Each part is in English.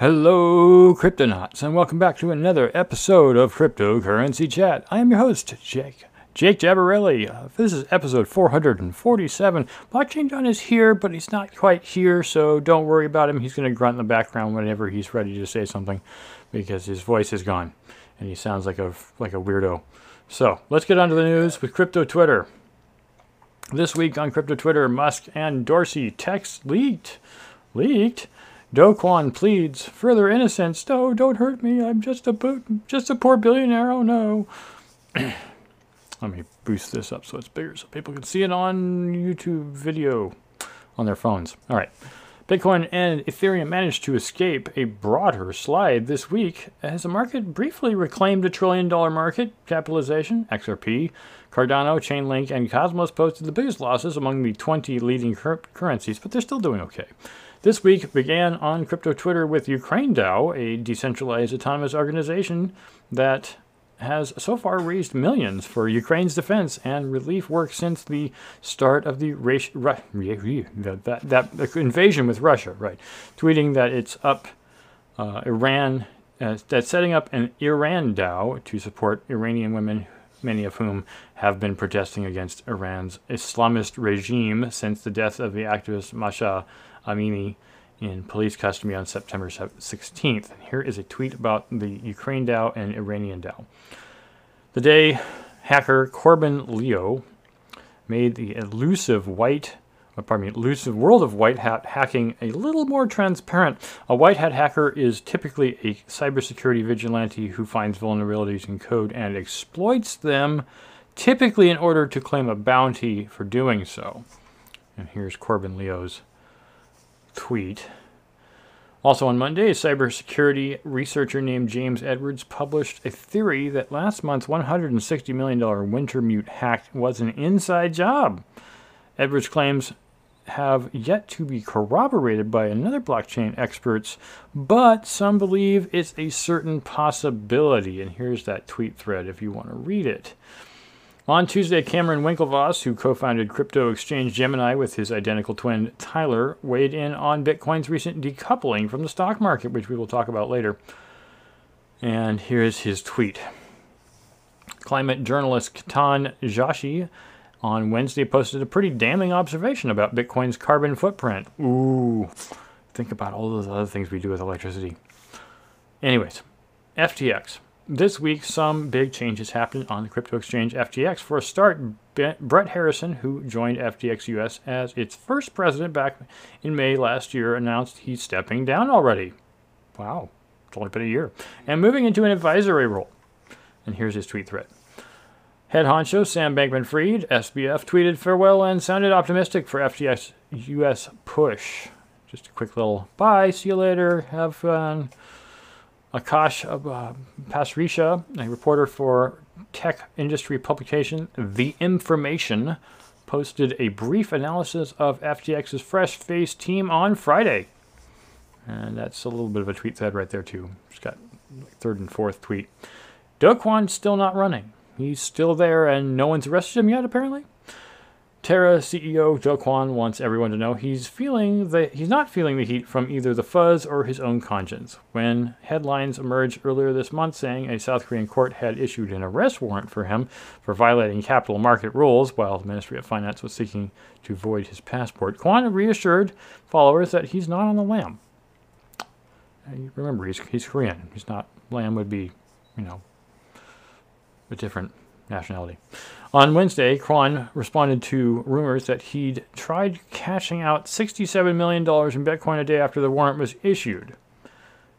Hello, Cryptonauts, and welcome back to another episode of Cryptocurrency Chat. I am your host, Jake. Jake Jabarelli. Uh, this is episode 447. Blockchain John is here, but he's not quite here, so don't worry about him. He's going to grunt in the background whenever he's ready to say something because his voice is gone and he sounds like a like a weirdo. So, let's get on to the news with crypto Twitter. This week on crypto Twitter, Musk and Dorsey text leaked. Leaked? Do Kwon pleads further innocence. No, don't hurt me. I'm just a boot, just a poor billionaire. Oh no. Let me boost this up so it's bigger so people can see it on YouTube video on their phones. All right. Bitcoin and Ethereum managed to escape a broader slide this week as the market briefly reclaimed a trillion dollar market capitalization. XRP, Cardano, Chainlink, and Cosmos posted the biggest losses among the 20 leading cur- currencies, but they're still doing okay. This week began on crypto Twitter with Ukraine DAO, a decentralized autonomous organization that has so far raised millions for Ukraine's defense and relief work since the start of the Ru- that, that, invasion with Russia, right? Tweeting that it's up uh, Iran, uh, that's setting up an Iran DAO to support Iranian women, many of whom have been protesting against Iran's Islamist regime since the death of the activist Mahsa Amini in police custody on September 16th. And here is a tweet about the Ukraine DAO and Iranian DAO. The day hacker Corben Leo made the elusive white, uh, pardon me, elusive world of white hat hacking a little more transparent. A white hat hacker is typically a cybersecurity vigilante who finds vulnerabilities in code and exploits them, typically in order to claim a bounty for doing so. And here's Corben Leo's tweet. Also on Monday, a cybersecurity researcher named James Edwards published a theory that last month's $160 million Wintermute hack was an inside job. Edwards' claims have yet to be corroborated by another blockchain experts, but some believe it's a certain possibility. And here's that tweet thread if you want to read it. On Tuesday, Cameron Winklevoss, who co founded crypto exchange Gemini with his identical twin Tyler, weighed in on Bitcoin's recent decoupling from the stock market, which we will talk about later. And here's his tweet Climate journalist Ketan Joshi on Wednesday posted a pretty damning observation about Bitcoin's carbon footprint. Ooh, think about all those other things we do with electricity. Anyways, FTX. This week, some big changes happened on the crypto exchange FTX. For a start, Brett Harrison, who joined FTX US as its first president back in May last year, announced he's stepping down already. Wow, it's only been a year. And moving into an advisory role. And here's his tweet thread. Head honcho Sam Bankman Fried, SBF, tweeted farewell and sounded optimistic for FTX US push. Just a quick little bye, see you later, have fun. Akash uh, Pasricha, a reporter for tech industry publication The Information, posted a brief analysis of FTX's fresh face team on Friday. And that's a little bit of a tweet thread right there, too. It's got third and fourth tweet. Do Kwon's still not running. He's still there, and no one's arrested him yet, apparently. Terra CEO Do Kwon wants everyone to know he's feeling the he's not feeling the heat from either the fuzz or his own conscience. When headlines emerged earlier this month saying a South Korean court had issued an arrest warrant for him for violating capital market rules while the Ministry of Finance was seeking to void his passport, Kwon reassured followers that he's not on the lam. Remember, he's he's Korean. He's not lam would be, you know, a different nationality. On Wednesday, Kwon responded to rumors that he'd tried cashing out $67 million in Bitcoin a day after the warrant was issued.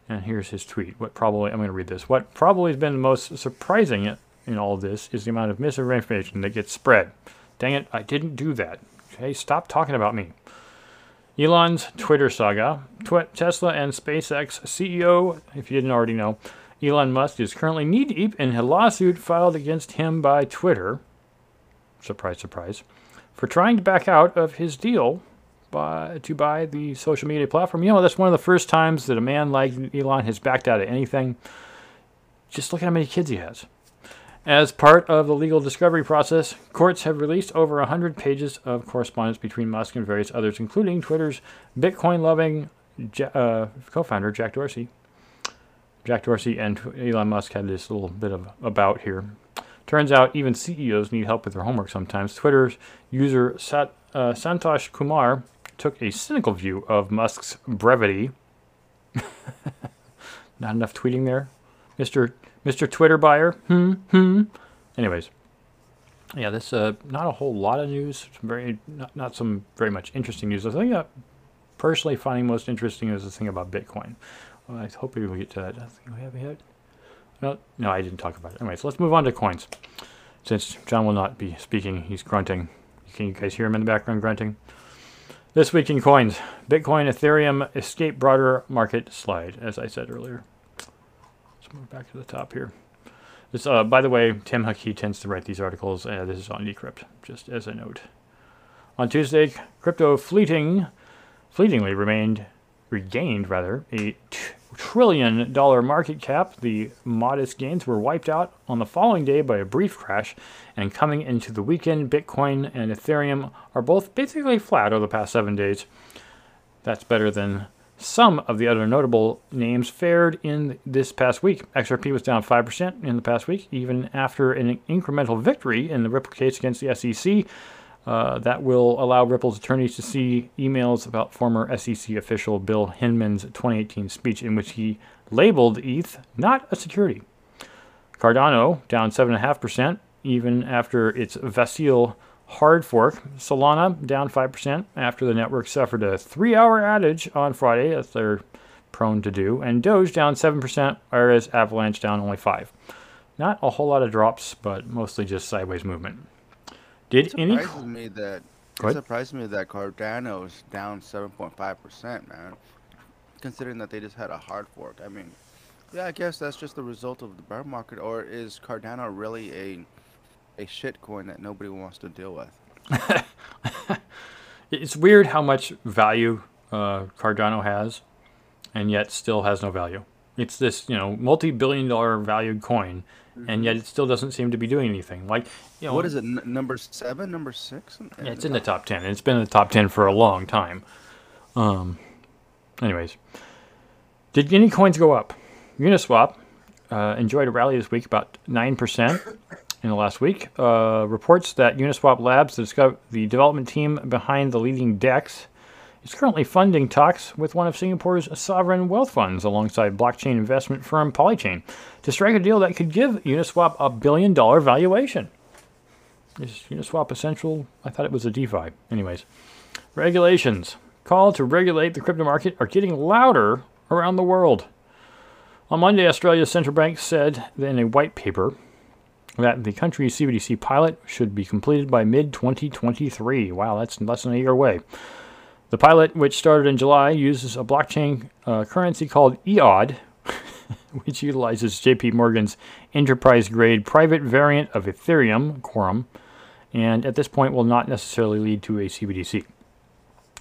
And here's his tweet. What probably, I'm going to read this. What probably has been the most surprising in all this is the amount of misinformation that gets spread. Dang it, I didn't do that. Okay, stop talking about me. Elon's Twitter saga. Tw- Tesla and SpaceX CEO, if you didn't already know, Elon Musk is currently knee deep in a lawsuit filed against him by Twitter surprise, surprise, for trying to back out of his deal by, to buy the social media platform. You know, that's one of the first times that a man like Elon has backed out of anything. Just look at how many kids he has. As part of the legal discovery process, courts have released over 100 pages of correspondence between Musk and various others, including Twitter's Bitcoin loving uh, co-founder Jack Dorsey. Jack Dorsey and Elon Musk had this little bit of about here. Turns out even CEOs need help with their homework sometimes. Twitter's user Sat, uh, Santosh Kumar took a cynical view of Musk's brevity. Not enough tweeting there, Mister Mister Twitter buyer. Hmm hmm. Anyways, yeah, this uh, not a whole lot of news. Very not, not some very much interesting news. The thing that personally finding most interesting is the thing about Bitcoin. Well, I hope we will get to that. I think we have ahead. No, no, I didn't talk about it. Anyway, so let's move on to coins. Since John will not be speaking, he's grunting. Can you guys hear him in the background grunting? This week in coins, Bitcoin, Ethereum escape broader market slide, as I said earlier. Let's move back to the top here. This, uh, by the way, Tim Hakki tends to write these articles. Uh, this is on Decrypt, just as a note. On Tuesday, crypto fleeting, fleetingly remained, regained rather, a trillion dollar market cap. The modest gains were wiped out on the following day by a brief crash, and coming into the weekend, Bitcoin and Ethereum are both basically flat over the past seven days. That's better than some of the other notable names fared in this past week. XRP was down 5% in the past week, even after an incremental victory in the Ripple case against the SEC. Uh, that will allow Ripple's attorneys to see emails about former SEC official Bill Hinman's 2018 speech, in which he labeled ETH not a security. Cardano down 7.5%, even after its Vasil hard fork. Solana down 5% after the network suffered a three hour outage on Friday, as they're prone to do. And Doge down 7%, whereas Avalanche down only 5 Not a whole lot of drops, but mostly just sideways movement. Did it surprises any... me that it surprised me that Cardano is down 7.5%, man. Considering that they just had a hard fork. I mean, yeah, I guess that's just the result of the bear market. Or is Cardano really a a shit coin that nobody wants to deal with. it's weird how much value uh, Cardano has, and yet still has no value. It's this, you know, multi-billion-dollar valued coin, mm-hmm. and yet it still doesn't seem to be doing anything. Like, you know, what is it? N- number seven, number six? Yeah, it's in the top ten, it's been in the top ten for a long time. Um, anyways, did any coins go up? Uniswap uh, enjoyed a rally this week, about nine percent in the last week. Uh, reports that Uniswap Labs, the, the development team behind the leading DEX, is currently funding talks with one of Singapore's sovereign wealth funds alongside blockchain investment firm Polychain to strike a deal that could give Uniswap a billion dollar valuation. Is Uniswap essential? I thought it was a DeFi. Anyways, regulations. Call to regulate the crypto market are getting louder around the world. On Monday, Australia's central bank said in a white paper that the country's CBDC pilot should be completed by mid 2023. Wow, that's less than a year away. The pilot, which started in July, uses a blockchain uh, currency called EOD, which utilizes JP Morgan's enterprise grade private variant of Ethereum, Quorum, and at this point will not necessarily lead to a CBDC.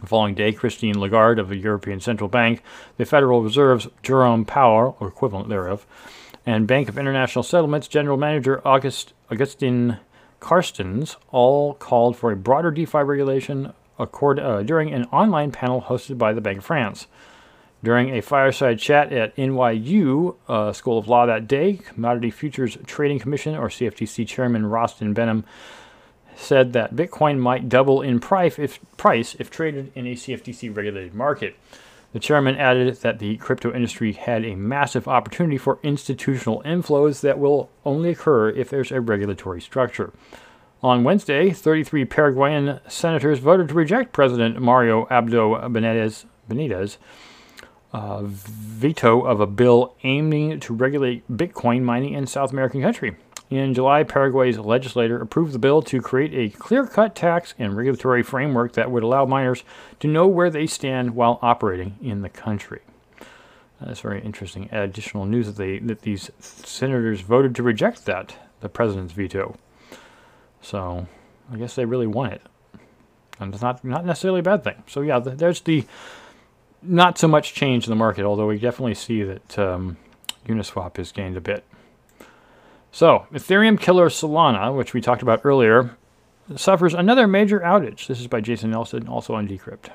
The following day, Christine Lagarde of the European Central Bank, the Federal Reserve's Jerome Powell, or equivalent thereof, and Bank of International Settlements General Manager August, Augustin Carstens all called for a broader DeFi regulation accord, uh, during an online panel hosted by the Bank of France. During a fireside chat at NYU uh, School of Law that day, Commodity Futures Trading Commission, or CFTC Chairman Rostin Behnam, said that Bitcoin might double in price if, price if traded in a CFTC regulated market. The chairman added that the crypto industry had a massive opportunity for institutional inflows that will only occur if there's a regulatory structure. On Wednesday, 33 Paraguayan senators voted to reject President Mario Abdo Benitez, Benitez uh, veto of a bill aiming to regulate Bitcoin mining in South American country. In July, Paraguay's legislator approved the bill to create a clear cut tax and regulatory framework that would allow miners to know where they stand while operating in the country. That's very interesting. Additional news that, they, that these senators voted to reject that, the president's veto. So I guess they really want it. And it's not, not necessarily a bad thing. So, yeah, there's the not so much change in the market, although we definitely see that um, Uniswap has gained a bit. So, Ethereum killer Solana, which we talked about earlier, suffers another major outage. This is by Jason Nelson, also on Decrypt.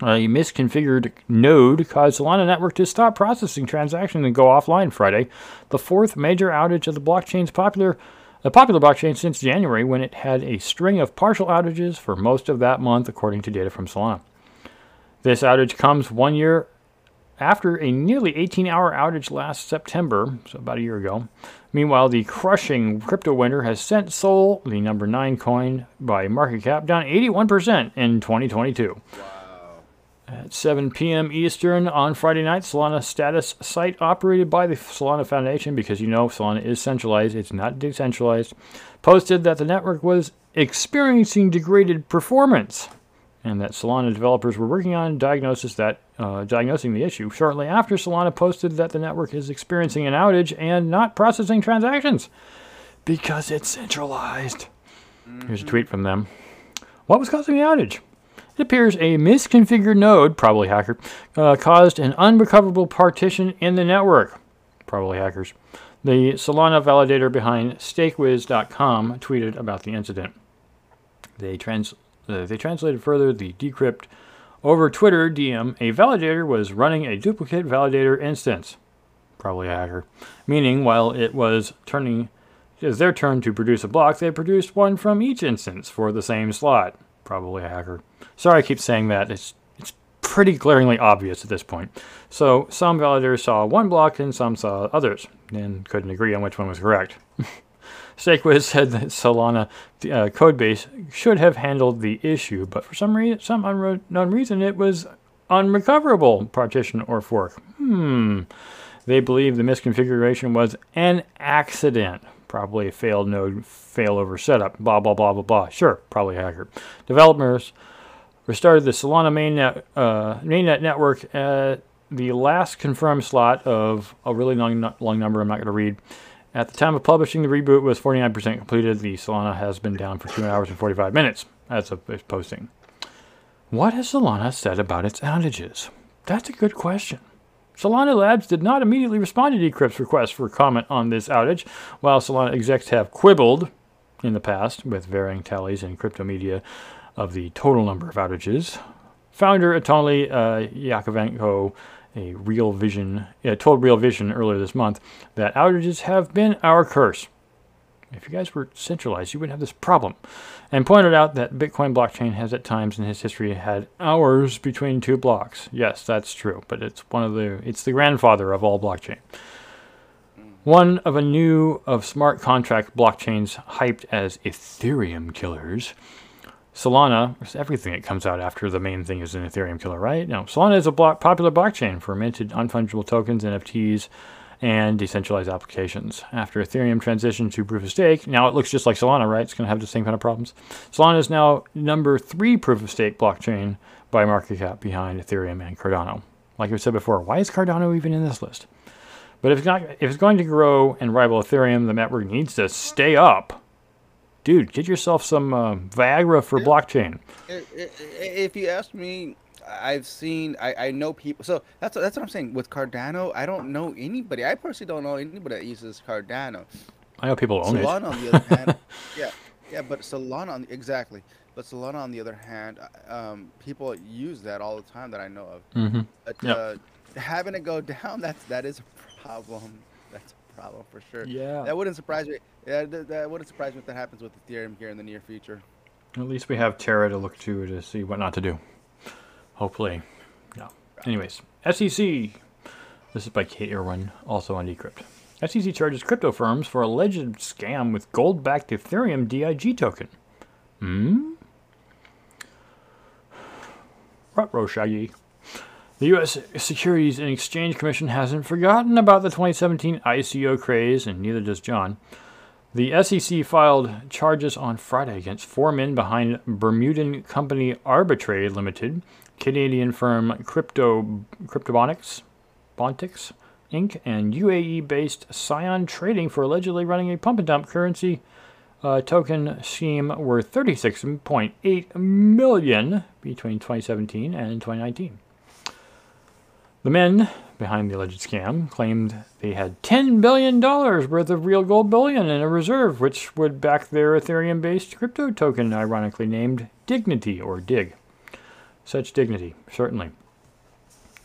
A misconfigured node caused Solana network to stop processing transactions and go offline Friday, the fourth major outage of the blockchain's popular a popular blockchain since January when it had a string of partial outages for most of that month according to data from Solana. This outage comes one year after a nearly 18 hour outage last September, so about a year ago. Meanwhile, the crushing crypto winter has sent Sol, the number 9 coin by market cap, down 81% in 2022. Wow. At 7 p.m. Eastern on Friday night, Solana status site operated by the Solana Foundation, because you know Solana is centralized, it's not decentralized, posted that the network was experiencing degraded performance and that Solana developers were working on diagnosis that uh, diagnosing the issue. Shortly after, Solana posted that the network is experiencing an outage and not processing transactions because it's centralized. Mm-hmm. Here's a tweet from them. What was causing the outage? It appears a misconfigured node, probably hacker, uh, caused an unrecoverable partition in the network, probably hackers. The Solana validator behind StakeWiz.com tweeted about the incident. They, trans- uh, they translated further the decrypt over Twitter DM. A validator was running a duplicate validator instance, probably a hacker, meaning while it was turning it was their turn to produce a block, they produced one from each instance for the same slot probably a hacker. Sorry I keep saying that. It's it's pretty glaringly obvious at this point. So some validators saw one block and some saw others and couldn't agree on which one was correct. StakeWiz said that Solana uh, codebase should have handled the issue, but for some reason, some unknown reason, it was unrecoverable partition or fork. Hmm. They believe the misconfiguration was an accident probably a failed node failover setup, blah, blah, blah, blah, blah. Sure, probably hacker. Developers restarted the Solana mainnet, uh, mainnet network at the last confirmed slot of a really long, long number I'm not going to read. At the time of publishing, the reboot was 49% completed. The Solana has been down for 2 hours and 45 minutes as of this posting. What has Solana said about its outages? That's a good question. Solana Labs did not immediately respond to Decrypt's request for comment on this outage, while Solana execs have quibbled in the past with varying tallies in crypto media of the total number of outages. Founder Anatoly uh, Yakovenko, a Real Vision, uh, told Real Vision earlier this month that outages have been our curse. If you guys were centralized, you wouldn't have this problem. And pointed out that Bitcoin blockchain has at times in its history had hours between two blocks. Yes, that's true, but it's one of the it's the grandfather of all blockchain. One of a new of smart contract blockchains hyped as Ethereum killers. Solana, everything that comes out after the main thing is an Ethereum killer, right? No, Solana is a block, popular blockchain for minted unfungible tokens, NFTs, and decentralized applications. After Ethereum transitioned to proof of stake, now it looks just like Solana, right? It's going to have the same kind of problems. Solana is now number three proof of stake blockchain by market cap behind Ethereum and Cardano. Like I said before, why is Cardano even in this list? But if it's, not, if it's going to grow and rival Ethereum, the network needs to stay up. Dude, get yourself some uh, Viagra for blockchain. If you ask me, I've seen, I, I know people. So that's that's what I'm saying. With Cardano, I don't know anybody. I personally don't know anybody that uses Cardano. I know people own Solana, it. on the other hand, yeah, yeah, but Solana on the, exactly. But Solana, on the other hand, um, people use that all the time that I know of. Mm-hmm. But yep. uh, having it go down, that's that is a problem. That's a problem for sure. Yeah. That wouldn't surprise me. Yeah, that, that wouldn't surprise me if that happens with Ethereum here in the near future. At least we have Terra to look to to see what not to do. Hopefully. No. Anyways, SEC. This is by Kate Irwin, also on Decrypt. SEC charges crypto firms for alleged scam with gold backed Ethereum DIG token. Hmm? Rutro Shaggy. The U.S. Securities and Exchange Commission hasn't forgotten about the 2017 ICO craze, and neither does John. The SEC filed charges on Friday against four men behind Bermudan company Arbitrade Limited, Canadian firm Crypto Cryptobonics, Bontix Inc., and UAE-based Scion Trading for allegedly running a pump and dump currency uh, token scheme worth 36.8 million between 2017 and 2019. The men behind the alleged scam claimed they had $10 billion worth of real gold bullion in a reserve, which would back their Ethereum based crypto token, ironically named Dignity or DIG. Such dignity, certainly.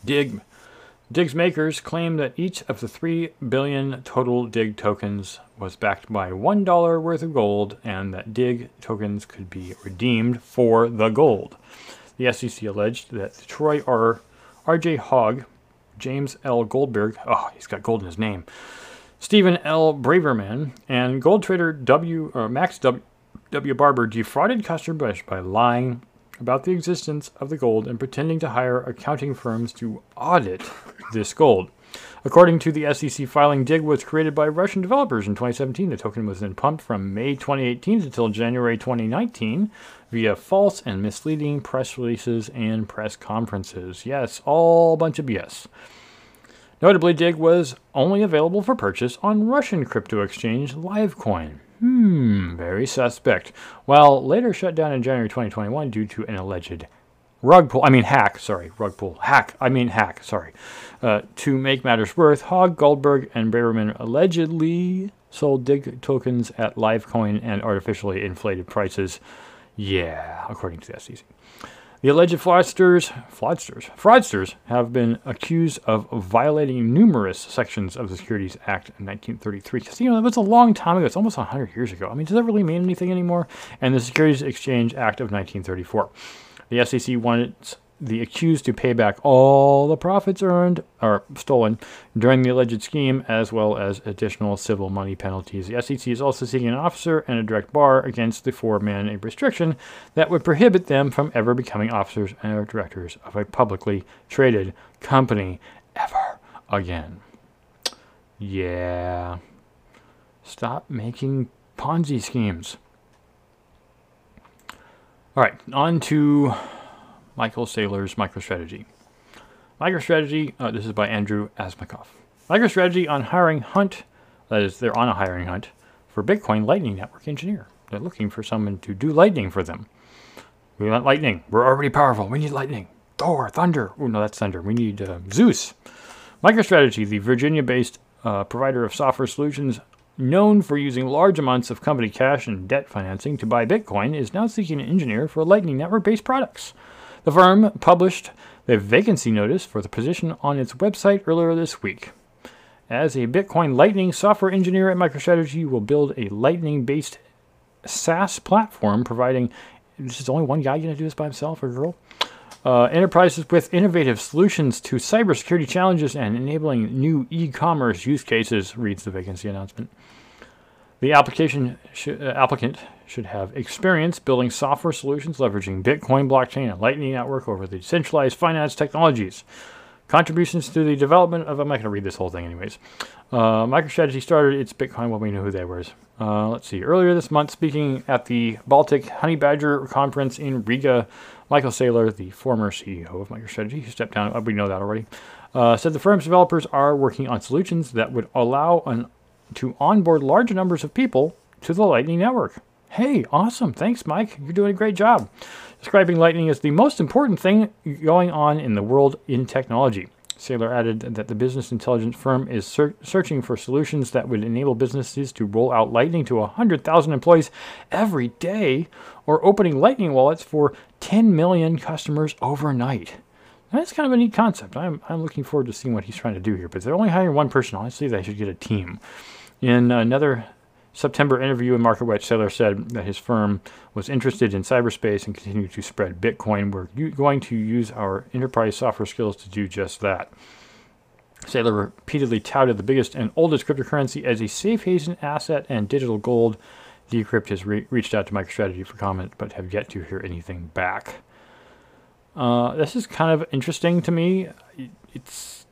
Dig. Dig's makers claim that each of the 3 billion total Dig tokens was backed by $1 worth of gold and that Dig tokens could be redeemed for the gold. The SEC alleged that Troy R. R.J. Hogg, James L. Goldberg, oh, he's got gold in his name, Stephen L. Braverman, and gold trader W. or Max W. W. Barber defrauded customers by lying about the existence of the gold and pretending to hire accounting firms to audit this gold. According to the SEC filing, DIG was created by Russian developers in 2017. The token was then pumped from May 2018 until January 2019 via false and misleading press releases and press conferences. Yes, all a bunch of BS. Notably, DIG was only available for purchase on Russian crypto exchange Livecoin. Hmm, very suspect. Well, later shut down in January 2021 due to an alleged rug pull, I mean hack, sorry, rug pull, hack, I mean hack, sorry. Uh, to make matters worse, Hogg, Goldberg, and Braverman allegedly sold dig tokens at Livecoin and artificially inflated prices. Yeah, according to the SEC. The alleged fraudsters, fraudsters, fraudsters have been accused of violating numerous sections of the Securities Act of 1933. Because, you know, that was a long time ago. It's almost 100 years ago. I mean, does that really mean anything anymore? And the Securities Exchange Act of 1934. The SEC wanted the accused to pay back all the profits earned or stolen during the alleged scheme, as well as additional civil money penalties. The SEC is also seeking an officer and a direct bar against the four men, a restriction that would prohibit them from ever becoming officers and directors of a publicly traded company ever again. Yeah. Stop making Ponzi schemes. All right, on to Michael Saylor's MicroStrategy. MicroStrategy, uh, this is by Andrew Asmakov. MicroStrategy on hiring hunt, that is, they're on a hiring hunt for Bitcoin Lightning Network engineer. They're looking for someone to do Lightning for them. We want Lightning. We're already powerful. We need Lightning. Thor, Thunder. Oh, no, that's Thunder. We need uh, Zeus. MicroStrategy, the Virginia based uh, provider of software solutions known for using large amounts of company cash and debt financing to buy Bitcoin, is now seeking an engineer for Lightning Network based products. The firm published the vacancy notice for the position on its website earlier this week. As a Bitcoin Lightning software engineer at MicroStrategy, you will build a Lightning based SaaS platform providing. This is only one guy going to do this by himself or girl? Uh, enterprises with innovative solutions to cybersecurity challenges and enabling new e commerce use cases, reads the vacancy announcement. The application sh- uh, applicant should have experience building software solutions leveraging Bitcoin blockchain and Lightning Network over the decentralized finance technologies. Contributions to the development of I'm not going to read this whole thing anyways. Uh, MicroStrategy started its Bitcoin. Well, we know who they were. Uh, let's see. Earlier this month, speaking at the Baltic Honey Badger conference in Riga, Michael Saylor, the former CEO of MicroStrategy, who stepped down, we know that already, uh, said the firm's developers are working on solutions that would allow an, to onboard large numbers of people to the Lightning Network. Hey, awesome. Thanks, Mike. You're doing a great job. Describing Lightning as the most important thing going on in the world in technology. Saylor added that the business intelligence firm is ser- searching for solutions that would enable businesses to roll out Lightning to 100,000 employees every day or opening Lightning wallets for 10 million customers overnight. That's kind of a neat concept. I'm, I'm looking forward to seeing what he's trying to do here, but they're only hiring one person. Honestly, they should get a team. In another September interview in MarketWatch, Saylor said that his firm was interested in cyberspace and continued to spread Bitcoin. We're going to use our enterprise software skills to do just that. Saylor repeatedly touted the biggest and oldest cryptocurrency as a safe haven asset and digital gold. Decrypt has re- reached out to MicroStrategy for comment, but have yet to hear anything back. Uh, this is kind of interesting to me. It's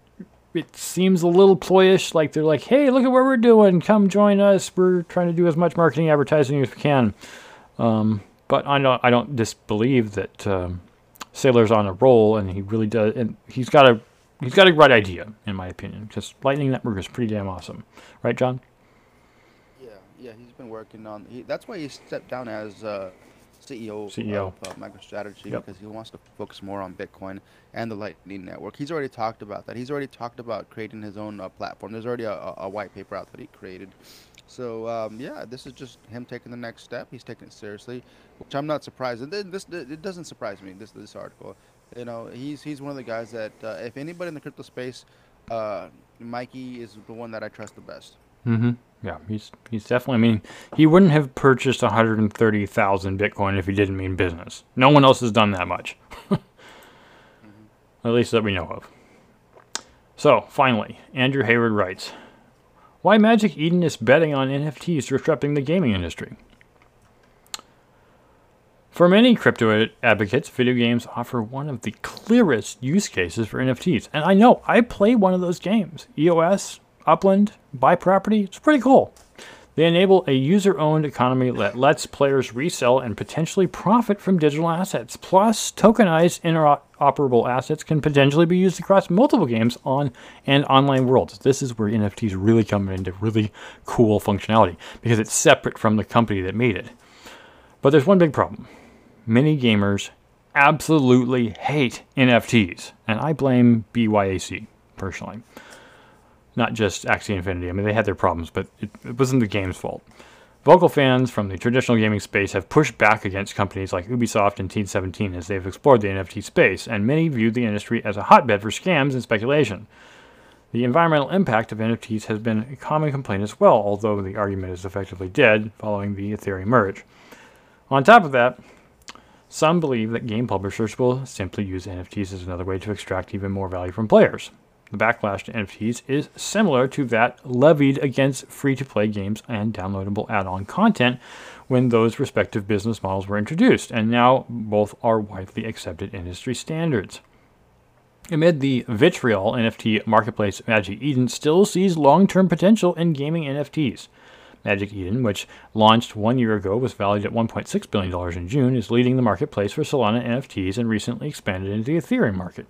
it seems a little ployish. Like they're like, hey, look at what we're doing. Come join us. We're trying to do as much marketing advertising as we can. Um, but I don't, I don't disbelieve that um, Saylor's on a roll, and he really does. And he's got a, he's got a right idea, in my opinion. Because Lightning Network is pretty damn awesome, right, John? Yeah, yeah. He's been working on. He, that's why he stepped down as. Uh, CEO, CEO. of uh, MicroStrategy yep. because he wants to focus more on Bitcoin and the Lightning Network. He's already talked about that. He's already talked about creating his own uh, platform. There's already a, a, white paper out that he created. So um, yeah, this is just him taking the next step. He's taking it seriously, which I'm not surprised. And this it doesn't surprise me. This this article. You know, he's he's one of the guys that uh, if anybody in the crypto space, uh, Mikey is the one that I trust the best. Mm-hmm. Yeah, he's he's definitely. I mean, he wouldn't have purchased 130,000 Bitcoin if he didn't mean business. No one else has done that much, at least that we know of. So finally, Andrew Hayward writes, "Why Magic Eden is betting on NFTs disrupting the gaming industry." For many crypto advocates, video games offer one of the clearest use cases for NFTs. And I know I play one of those games. EOS, Upland, Buy Property, it's pretty cool. They enable a user owned economy that lets players resell and potentially profit from digital assets. Plus, tokenized interoperable assets can potentially be used across multiple games on and online worlds. This is where NFTs really come into really cool functionality because it's separate from the company that made it. But there's one big problem many gamers absolutely hate NFTs, and I blame BYAC personally. Not just Axie Infinity. I mean, they had their problems, but it, it wasn't the game's fault. Vocal fans from the traditional gaming space have pushed back against companies like Ubisoft and Team 17 as they've explored the NFT space, and many view the industry as a hotbed for scams and speculation. The environmental impact of NFTs has been a common complaint as well, although the argument is effectively dead following the Ethereum merge. On top of that, some believe that game publishers will simply use NFTs as another way to extract even more value from players. The backlash to NFTs is similar to that levied against free to play games and downloadable add on content when those respective business models were introduced, and now both are widely accepted industry standards. Amid the vitriol, NFT marketplace Magic Eden still sees long term potential in gaming NFTs. Magic Eden, which launched one year ago, was valued at $1.6 billion in June, is leading the marketplace for Solana NFTs and recently expanded into the Ethereum market.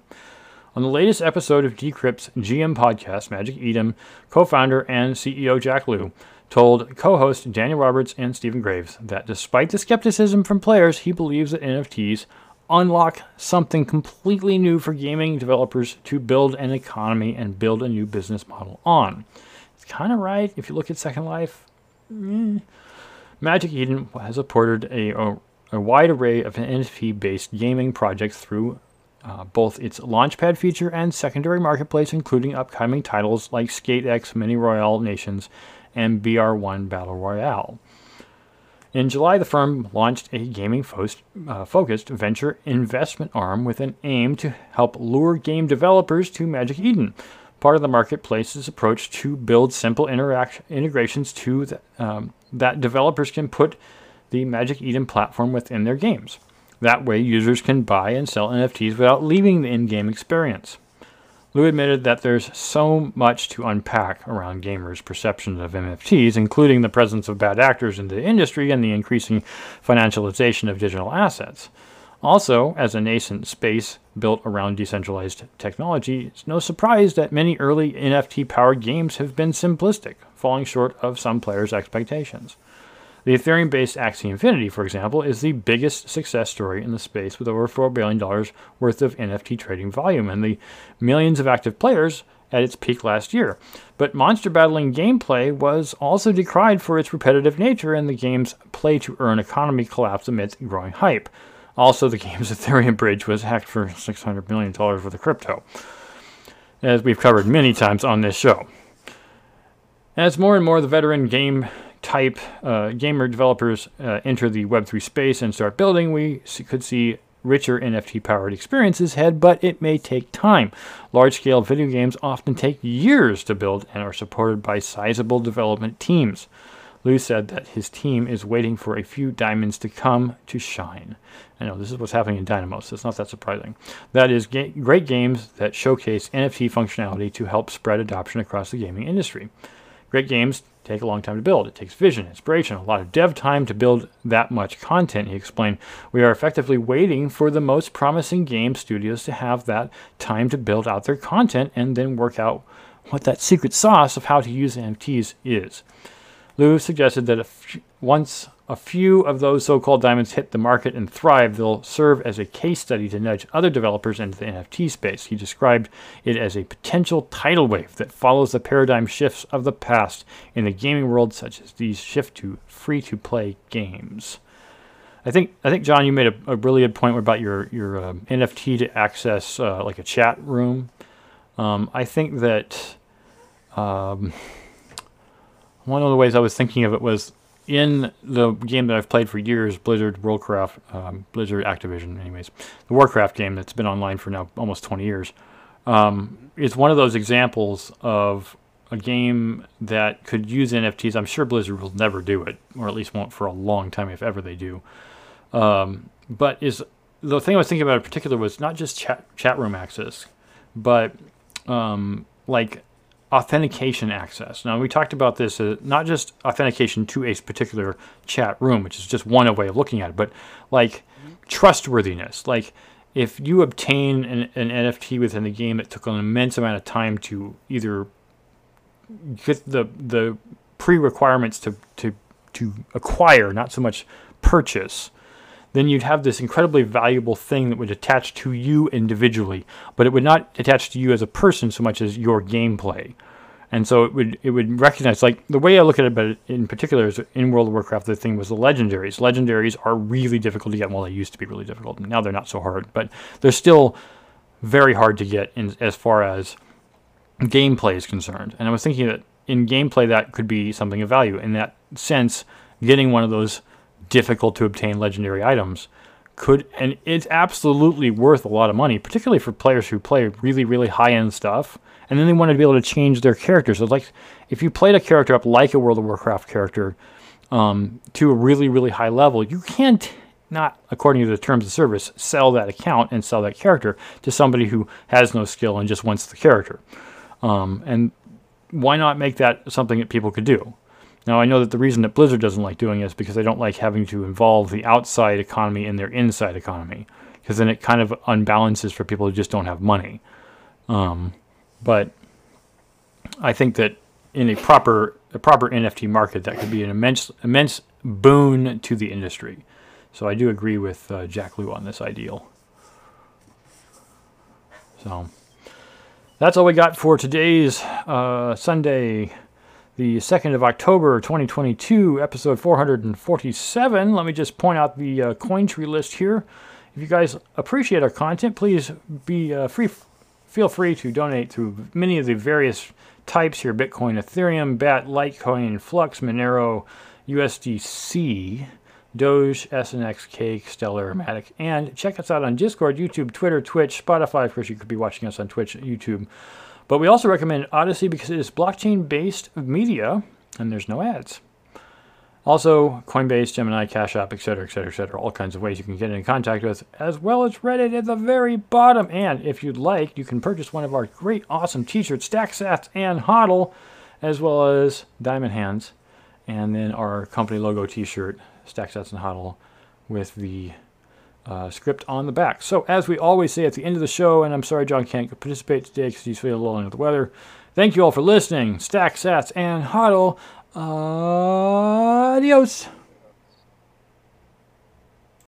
On the latest episode of Decrypt's GM podcast, Magic Eden co founder and CEO Jack Lu told co host Daniel Roberts and Stephen Graves that despite the skepticism from players, he believes that NFTs unlock something completely new for gaming developers to build an economy and build a new business model on. It's kind of right if you look at Second Life. Magic Eden has supported a, a, a wide array of NFT based gaming projects through uh, both its Launchpad feature and secondary marketplace, including upcoming titles like Skate X Mini Royale Nations and BR1 Battle Royale. In July, the firm launched a gaming uh, focused venture investment arm with an aim to help lure game developers to Magic Eden part of the marketplace's approach to build simple integrations to the, um, that developers can put the Magic Eden platform within their games. That way, users can buy and sell NFTs without leaving the in game experience. Lu admitted that there's so much to unpack around gamers' perceptions of NFTs, including the presence of bad actors in the industry and the increasing financialization of digital assets. Also, as a nascent space built around decentralized technology, it's no surprise that many early NFT powered games have been simplistic, falling short of some players' expectations. The Ethereum based Axie Infinity, for example, is the biggest success story in the space with over $4 billion worth of NFT trading volume and the millions of active players at its peak last year. But monster battling gameplay was also decried for its repetitive nature, and the game's play to earn economy collapsed amidst growing hype. Also, the game's Ethereum bridge was hacked for $600 million worth of crypto, as we've covered many times on this show. As more and more the veteran game type uh, gamer developers uh, enter the Web3 space and start building, we could see richer NFT powered experiences ahead, but it may take time. Large scale video games often take years to build and are supported by sizable development teams. Lu said that his team is waiting for a few diamonds to come to shine. I know this is what's happening in Dynamo, so it's not that surprising. That is ga- great games that showcase NFT functionality to help spread adoption across the gaming industry. Great games take a long time to build. It takes vision, inspiration, a lot of dev time to build that much content, he explained. We are effectively waiting for the most promising game studios to have that time to build out their content and then work out what that secret sauce of how to use NFTs is. Lu suggested that if once a few of those so called diamonds hit the market and thrive, they'll serve as a case study to nudge other developers into the NFT space. He described it as a potential tidal wave that follows the paradigm shifts of the past in the gaming world, such as these shift to free to play games. I think I think John, you made a, a really good point about your your uh, NFT to access uh, like a chat room. Um, I think that um, one of the ways I was thinking of it was in the game that I've played for years, Blizzard, Worldcraft, um, Blizzard, Activision, anyways, the Warcraft game that's been online for now almost 20 years. Um, one of those examples of a game that could use NFTs. I'm sure Blizzard will never do it, or at least won't for a long time, if ever they do. Um, but is the thing I was thinking about in particular was not just chat chat room access, but um, like authentication access. Now we talked about this, uh, not just authentication to a particular chat room, which is just one way of looking at it, but like trustworthiness. Like if you obtain an, an NFT within the game that took an immense amount of time to either get the the pre-requirements to to to acquire, not so much purchase, then you'd have this incredibly valuable thing that would attach to you individually, but it would not attach to you as a person so much as your gameplay. And so it would it would recognize like the way I look at it, but in particular is in World of Warcraft the thing was the legendaries. Legendaries are really difficult to get. Well, they used to be really difficult. Now they're not so hard, but they're still very hard to get in as far as gameplay is concerned. And I was thinking that in gameplay that could be something of value. In that sense, getting one of those difficult to obtain legendary items could and it's absolutely worth a lot of money, particularly for players who play really, really high end stuff. And then they want to be able to change their characters. So like if you played a character up like a World of Warcraft character um, to a really, really high level, you can't not according to the terms of service sell that account and sell that character to somebody who has no skill and just wants the character. Um, and why not make that something that people could do? Now, I know that the reason that Blizzard doesn't like doing it is because they don't like having to involve the outside economy in their inside economy, because then it kind of unbalances for people who just don't have money. Um, but I think that in a proper a proper NFT market, that could be an immense immense boon to the industry. So I do agree with uh, Jack Lu on this ideal. So that's all we got for today's uh, Sunday the 2nd of October 2022, episode 447. Let me just point out the uh, Cointree list here. If you guys appreciate our content, please be uh, free. Feel free to donate through many of the various types here: Bitcoin, Ethereum, BAT, Litecoin, Flux, Monero, USDC, Doge, SNX, Cake, Stellar, Matic, and check us out on Discord, YouTube, Twitter, Twitch, Spotify. Of course, you could be watching us on Twitch, YouTube. But we also recommend Odysee because it is blockchain based media and there's no ads. Also, Coinbase, Gemini, Cash App, etc., etc., etc., all kinds of ways you can get in contact with, as well as Reddit at the very bottom. And if you'd like, you can purchase one of our great, awesome t shirts, Stats, and HODL, as well as Diamond Hands, and then our company logo t shirt, Stats, and HODL, with the uh, script on the back. So, as we always say at the end of the show, and I'm sorry John can't participate today because he's feeling a little under the weather. Thank you all for listening. Stack, Sats, and HODL. Adios.